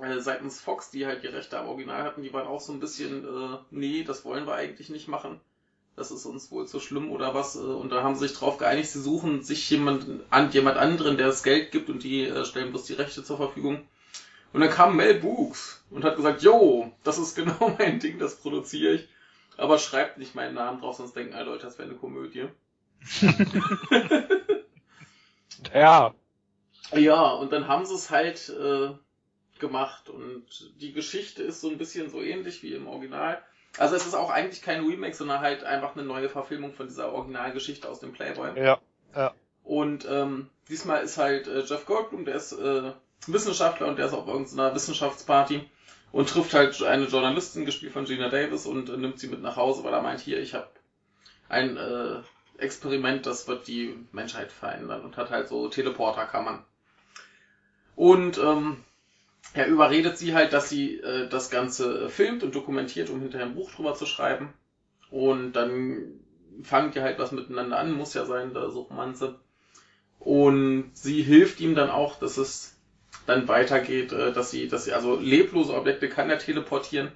äh, seitens Fox, die halt die Rechte am Original hatten, die waren auch so ein bisschen, äh, nee, das wollen wir eigentlich nicht machen. Das ist uns wohl zu schlimm oder was. Äh, und da haben sie sich drauf geeinigt, sie suchen sich jemand an jemand anderen, der das Geld gibt und die äh, stellen bloß die Rechte zur Verfügung. Und dann kam Mel Brooks und hat gesagt, jo, das ist genau mein Ding, das produziere ich. Aber schreibt nicht meinen Namen drauf, sonst denken alle Leute, das wäre eine Komödie. Ja. Ja, und dann haben sie es halt äh, gemacht und die Geschichte ist so ein bisschen so ähnlich wie im Original. Also es ist auch eigentlich kein Remake, sondern halt einfach eine neue Verfilmung von dieser Originalgeschichte aus dem Playboy. Ja. Und ähm, diesmal ist halt äh, Jeff Goldblum, der ist äh, Wissenschaftler und der ist auf irgendeiner Wissenschaftsparty und trifft halt eine Journalistin, gespielt von Gina Davis, und äh, nimmt sie mit nach Hause, weil er meint, hier, ich habe ein äh, Experiment, das wird die Menschheit verändern und hat halt so Teleporterkammern. Und ähm, er überredet sie halt, dass sie äh, das Ganze filmt und dokumentiert, um hinterher ein Buch drüber zu schreiben. Und dann fangen die halt was miteinander an, muss ja sein, da so Romanze. Und sie hilft ihm dann auch, dass es dann weitergeht, äh, dass sie, dass sie, also leblose Objekte kann er teleportieren,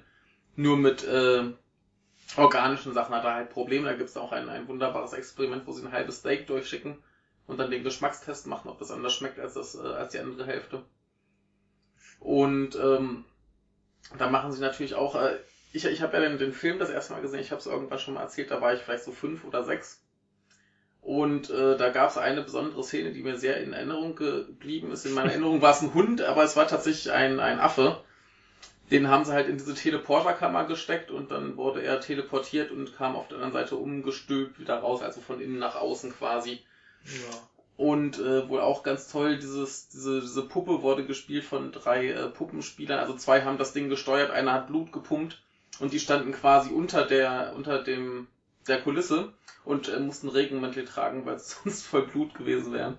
nur mit äh, organischen Sachen hat er halt Probleme. Da gibt es auch ein, ein wunderbares Experiment, wo sie ein halbes Steak durchschicken und dann den Geschmackstest machen, ob das anders schmeckt als, das, äh, als die andere Hälfte. Und ähm, da machen sie natürlich auch, äh, ich, ich habe ja den, den Film das erste Mal gesehen, ich habe es irgendwann schon mal erzählt, da war ich vielleicht so fünf oder sechs. Und äh, da gab es eine besondere Szene, die mir sehr in Erinnerung geblieben ist. In meiner Erinnerung war es ein Hund, aber es war tatsächlich ein, ein Affe. Den haben sie halt in diese Teleporterkammer gesteckt und dann wurde er teleportiert und kam auf der anderen Seite umgestülpt wieder raus, also von innen nach außen quasi. Ja. Und äh, wohl auch ganz toll, dieses, diese, diese Puppe wurde gespielt von drei äh, Puppenspielern. Also zwei haben das Ding gesteuert, einer hat Blut gepumpt und die standen quasi unter der, unter dem, der Kulisse und äh, mussten Regenmäntel tragen, weil sie sonst voll Blut gewesen wären.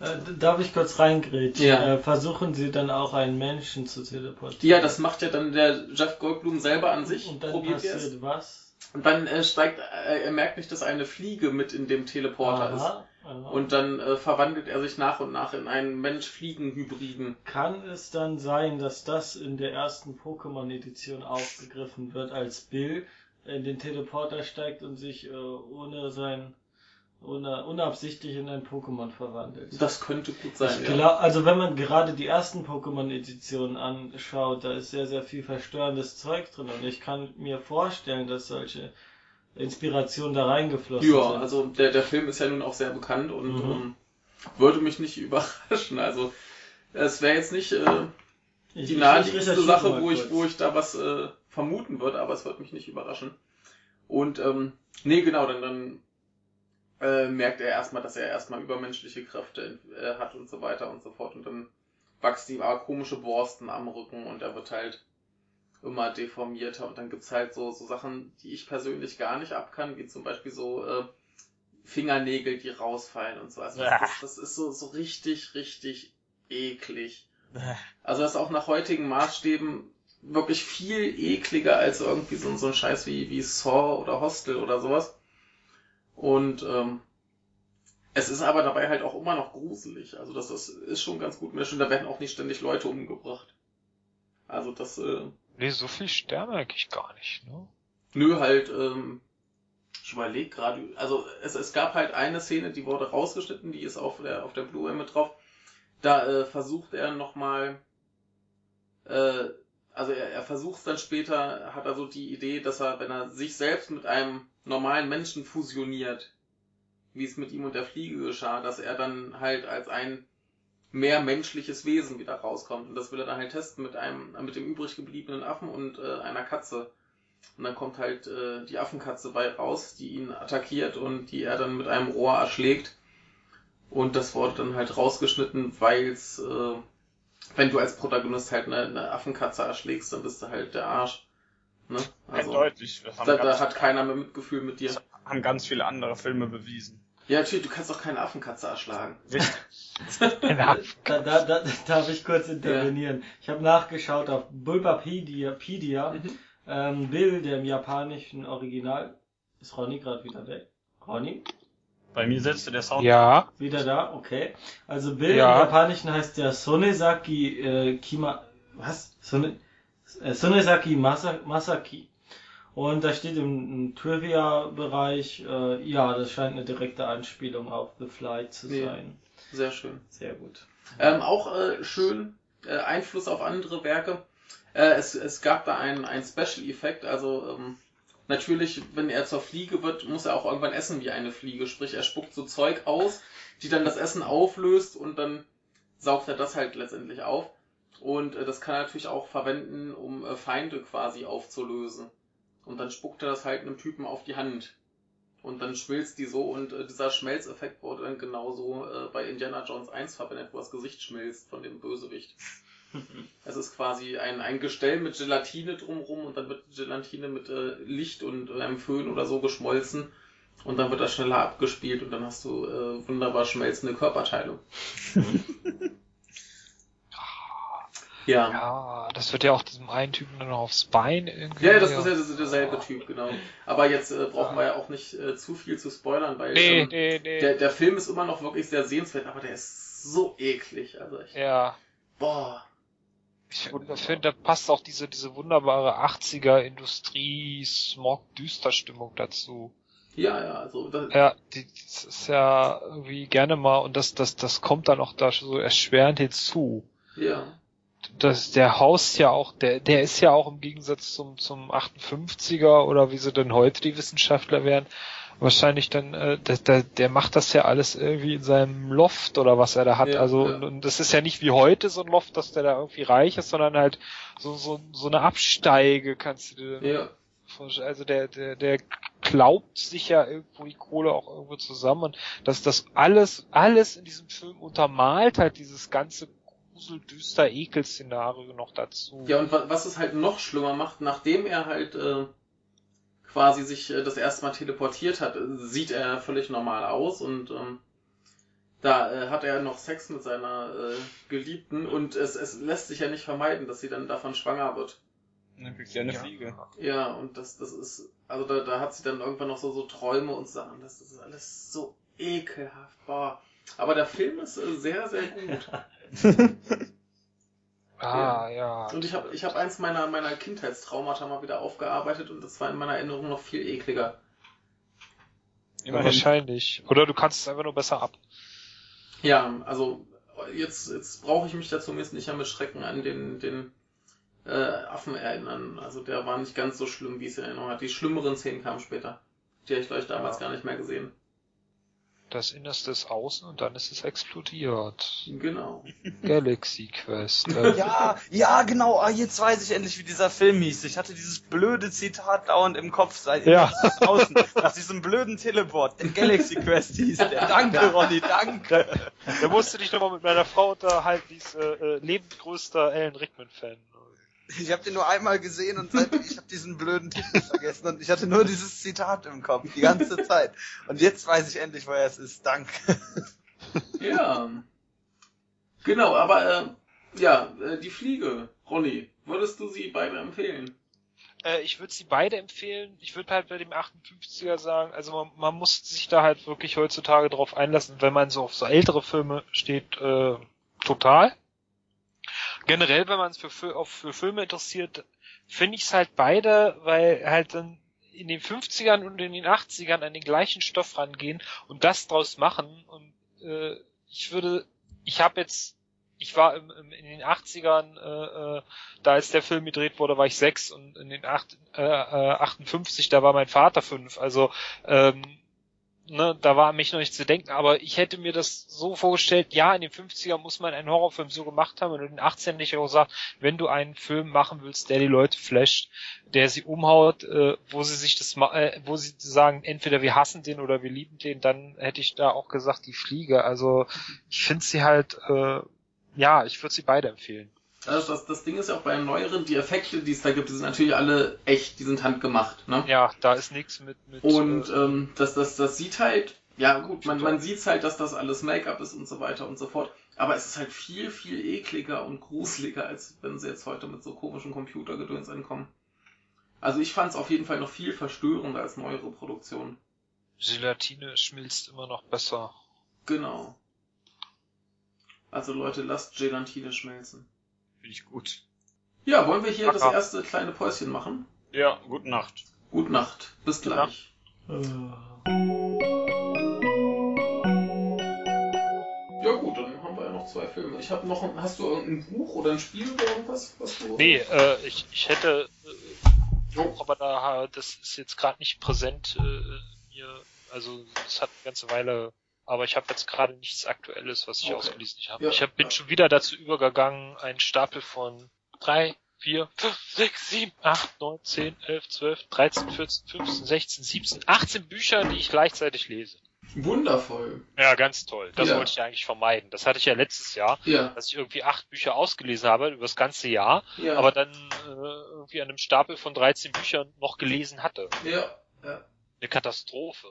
Äh, darf ich kurz reingrätschen? Ja. Äh, versuchen Sie dann auch einen Menschen zu teleportieren? Ja, das macht ja dann der Jeff Goldblum selber an sich. Und dann probiert er passiert es. was? Und dann äh, steigt, äh, er merkt nicht, dass eine Fliege mit in dem Teleporter ist. Aha, aha. Und dann äh, verwandelt er sich nach und nach in einen Mensch-Fliegen-Hybriden. Kann es dann sein, dass das in der ersten Pokémon-Edition aufgegriffen wird, als Bill in den Teleporter steigt und sich äh, ohne sein ohne, unabsichtlich in ein Pokémon verwandelt? Das könnte gut sein, Ich ja. glaub, also wenn man gerade die ersten Pokémon-Editionen anschaut, da ist sehr, sehr viel verstörendes Zeug drin und ich kann mir vorstellen, dass solche Inspirationen da reingeflossen Ja, sind. also der, der Film ist ja nun auch sehr bekannt und Mhm. ähm, würde mich nicht überraschen. Also es wäre jetzt nicht äh, Ich- die naheliegendste Sache, wo ich, wo ich da was äh, vermuten würde, aber es würde mich nicht überraschen. Und ähm, nee, genau, dann, dann äh, merkt er erstmal, dass er erstmal übermenschliche Kräfte äh, hat und so weiter und so fort. Und dann wachsen ihm aber komische Borsten am Rücken und er wird halt immer deformierter. Und dann gibt's halt so, so Sachen, die ich persönlich gar nicht abkann, wie zum Beispiel so äh, Fingernägel, die rausfallen und so. Also das, das, das ist so, so richtig, richtig eklig. Also das ist auch nach heutigen Maßstäben wirklich viel ekliger als irgendwie so, so ein Scheiß wie, wie Saw oder Hostel oder sowas. Und ähm, es ist aber dabei halt auch immer noch gruselig. Also das, das ist schon ganz gut. Und da werden auch nicht ständig Leute umgebracht. Also das, äh, Nee, so viel sterben eigentlich gar nicht, ne? nö, halt, ähm, ich überlege gerade, also es, es gab halt eine Szene, die wurde rausgeschnitten, die ist auf der, auf der Blu-ray mit drauf. Da äh, versucht er nochmal, äh, also er, er versucht dann später, hat er so die Idee, dass er, wenn er sich selbst mit einem normalen Menschen fusioniert, wie es mit ihm und der Fliege geschah, dass er dann halt als ein mehr menschliches Wesen wieder rauskommt. Und das will er dann halt testen mit einem, mit dem übrig gebliebenen Affen und äh, einer Katze. Und dann kommt halt äh, die Affenkatze bei raus, die ihn attackiert und die er dann mit einem Rohr erschlägt. Und das wurde dann halt rausgeschnitten, weil's, äh, wenn du als Protagonist halt eine, eine Affenkatze erschlägst, dann bist du halt der Arsch. Ne? Also, Eindeutig. Da, da hat keiner mehr Mitgefühl mit dir. das haben ganz viele andere Filme bewiesen. Ja, natürlich, du kannst doch keine Affenkatze erschlagen. Ja. Da, da, da darf ich kurz intervenieren. Ich habe nachgeschaut auf Bulbapedia, Pedia, Mhm. ähm, Bill, der im japanischen Original, ist Ronny gerade wieder weg? Ronny? Bei mir setzte der Sound. Ja. Wieder da, okay. Also Bill Ja. im Japanischen heißt ja Sonesaki äh, Kima. Was? Sone, äh, Sonesaki Masa, Masaki. Und da steht im, im Trivia-Bereich, äh, ja, das scheint eine direkte Anspielung auf The Flight zu Ja. sein. Sehr schön. Sehr gut. Ähm, auch äh, schön äh, Einfluss auf andere Werke. Äh, es, es gab da einen, einen Special-Effekt, also ähm, natürlich, wenn er zur Fliege wird, muss er auch irgendwann essen wie eine Fliege. Sprich, er spuckt so Zeug aus, die dann das Essen auflöst und dann saugt er das halt letztendlich auf. Und äh, das kann er natürlich auch verwenden, um äh, Feinde quasi aufzulösen. Und dann spuckt er das halt einem Typen auf die Hand. Und dann schmilzt die so und äh, dieser Schmelzeffekt wurde dann genauso äh, bei Indiana Jones 1 verwendet, wo das Gesicht schmilzt von dem Bösewicht. Es ist quasi ein, ein Gestell mit Gelatine drumrum und dann wird die Gelatine mit äh, Licht und äh, einem Föhn oder so geschmolzen und dann wird das schneller abgespielt und dann hast du äh, wunderbar schmelzende Körperteile. ja. Ja, das wird ja auch diesem einen Typen dann noch aufs Bein irgendwie. Ja, das ist ja derselbe Typ, genau. Aber jetzt äh, brauchen wir ja auch nicht äh, zu viel zu spoilern, weil Nee, ähm, nee, nee. der, der Film ist immer noch wirklich sehr sehenswert, aber der ist so eklig. Also ich, ja. boah. Ich finde, da passt auch diese, diese wunderbare 80er Industrie, Smog, Düsterstimmung dazu. Ja, ja, also das, Ja, die, das ist ja irgendwie gerne mal, und das, das, das kommt dann auch da so erschwerend hinzu. ja. Das, der Haus ja auch, der, der ist ja auch im Gegensatz zum, zum 58er oder wie sie denn heute die Wissenschaftler wären, wahrscheinlich dann, äh, der, der, der macht das ja alles irgendwie in seinem Loft oder was er da hat. Ja, also, ja. Und, und das ist ja nicht wie heute so ein Loft, dass der da irgendwie reich ist, sondern halt so, so, so eine Absteige kannst du dir Ja, vorstellen. Also der, der, der klaubt sich ja irgendwo die Kohle auch irgendwo zusammen und dass das alles, alles in diesem Film untermalt halt dieses ganze grusel, düster Ekel-Szenario noch dazu. ja, und wa- was es halt noch schlimmer macht, nachdem er halt äh, quasi sich äh, das erste Mal teleportiert hat, sieht er völlig normal aus und ähm, da äh, hat er noch Sex mit seiner äh, Geliebten und es, es lässt sich ja nicht vermeiden, dass sie dann davon schwanger wird. Dann kriegt sie eine Ja. Fliege. Ja, und das, das ist, also da, da hat sie dann irgendwann noch so, so Träume und Sachen, das, das ist alles so ekelhaft, boah. Aber der Film ist äh, sehr, sehr gut. Ah, ja. Und ich habe ich hab eins meiner, meiner Kindheitstraumata mal wieder aufgearbeitet und das war in meiner Erinnerung noch viel ekliger. Immerhin. Wahrscheinlich. Oder du kannst es einfach nur besser ab. Ja, also jetzt, jetzt brauche ich mich dazu zumindest nicht mehr mit Schrecken an den, den äh, Affen erinnern. Also der war nicht ganz so schlimm, wie es in Erinnerung hat. Die schlimmeren Szenen kamen später. Die habe ich, glaube ich, damals Ja. gar nicht mehr gesehen. Das Innerste ist außen und dann ist es explodiert. Genau. Galaxy Quest. Äh, Ja, ja, genau. Ah, jetzt weiß ich endlich, wie dieser Film hieß. Ich hatte dieses blöde Zitat dauernd im Kopf seit Ja. außen. Nach diesem blöden Teleport. Der Galaxy Quest hieß der. Danke, Ronny, danke. Da musst du dich nochmal mit meiner Frau unterhalten, die ist äh, äh, lebensgrößter Alan Rickman-Fan. Ich habe den nur einmal gesehen und seitdem ich habe diesen blöden Titel vergessen und ich hatte nur dieses Zitat im Kopf die ganze Zeit. Und jetzt weiß ich endlich, woher es ist. Danke. Ja. Genau, aber äh, ja, äh, die Fliege, Ronny, würdest du sie beide empfehlen? Äh, ich würde sie beide empfehlen. Ich würde halt bei dem 58er sagen, also man, man muss sich da halt wirklich heutzutage drauf einlassen, wenn man so auf so ältere Filme steht, äh, total. Generell, wenn man es für, auf, für Filme interessiert, finde ich es halt beide, weil halt dann in den 50ern und in den 80ern an den gleichen Stoff rangehen und das draus machen. Und äh, ich würde, ich habe jetzt, ich war im, im, in den 80ern, äh, äh, da als der Film gedreht wurde, war ich sechs und in den acht, äh, äh, 58, da war mein Vater fünf. Also ähm, ne, da war mich noch nicht zu denken, aber ich hätte mir das so vorgestellt, ja, in den 50ern muss man einen Horrorfilm so gemacht haben und in den 18 hätte ich auch gesagt, wenn du einen Film machen willst, der die Leute flasht, der sie umhaut, äh, wo sie sich das äh, wo sie sagen, entweder wir hassen den oder wir lieben den, dann hätte ich da auch gesagt, die Fliege. Also ich finde sie halt, äh, ja, ich würde sie beide empfehlen. Also das, das Ding ist ja auch bei den neueren, die Effekte, die es da gibt, die sind natürlich alle echt, die sind handgemacht, ne? Ja, da ist nichts mit, mit Und äh, ähm, das, das, das sieht halt, ja gut, man, man sieht halt, dass das alles Make-up ist und so weiter und so fort. Aber es ist halt viel, viel ekliger und gruseliger, als wenn sie jetzt heute mit so komischen Computergedöns ankommen. Also ich fand es auf jeden Fall noch viel verstörender als neuere Produktionen. Gelatine schmilzt immer noch besser. Genau. Also Leute, lasst Gelatine schmelzen. Finde ich gut. Ja, wollen wir hier das Aha. erste kleine Päuschen machen? Ja, gute Nacht. Gute Nacht. Bis Gute gleich. Ja gut, dann haben wir ja noch zwei Filme. Ich habe noch ein, hast du irgendein Buch oder ein Spiel oder irgendwas, was du... Nee, äh, ich, ich hätte äh, Oh. aber da das ist jetzt gerade nicht präsent äh, mir. Also es hat eine ganze Weile, aber ich habe jetzt gerade nichts Aktuelles, was ich Okay. ausgelesen habe. Ja. Ich hab, bin schon wieder dazu übergegangen, einen Stapel von drei, vier, fünf, sechs, sieben, acht, neun, zehn, elf, zwölf, dreizehn, vierzehn, fünfzehn, sechzehn, siebzehn, 18 Bücher, die ich gleichzeitig lese. Wundervoll. Ja, ganz toll. Das Ja. wollte ich eigentlich vermeiden. Das hatte ich ja letztes Jahr, Ja, dass ich irgendwie acht Bücher ausgelesen habe über das ganze Jahr, ja. aber dann äh, irgendwie an einem Stapel von 13 Büchern noch gelesen hatte. ja, ja. Eine Katastrophe.